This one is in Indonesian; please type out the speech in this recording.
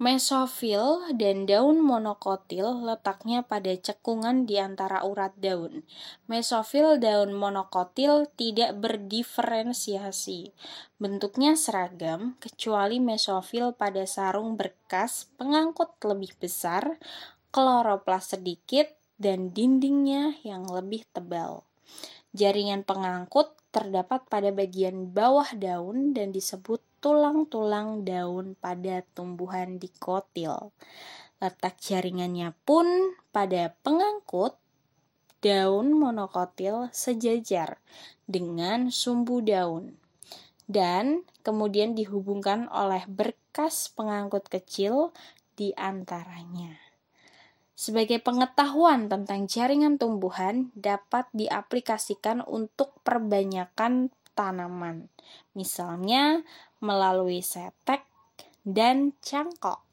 Mesofil dan daun monokotil letaknya pada cekungan di antara urat daun. Mesofil daun monokotil tidak berdiferensiasi. Bentuknya seragam, kecuali mesofil pada sarung berkas pengangkut lebih besar, kloroplas sedikit, dan dindingnya yang lebih tebal. Jaringan pengangkut terdapat pada bagian bawah daun dan disebut tulang-tulang daun pada tumbuhan dikotil. Letak jaringannya pun pada pengangkut daun monokotil sejajar dengan sumbu daun dan kemudian dihubungkan oleh berkas pengangkut kecil di antaranya. Sebagai pengetahuan tentang jaringan tumbuhan dapat diaplikasikan untuk perbanyakan tanaman. Misalnya melalui setek dan cangkok.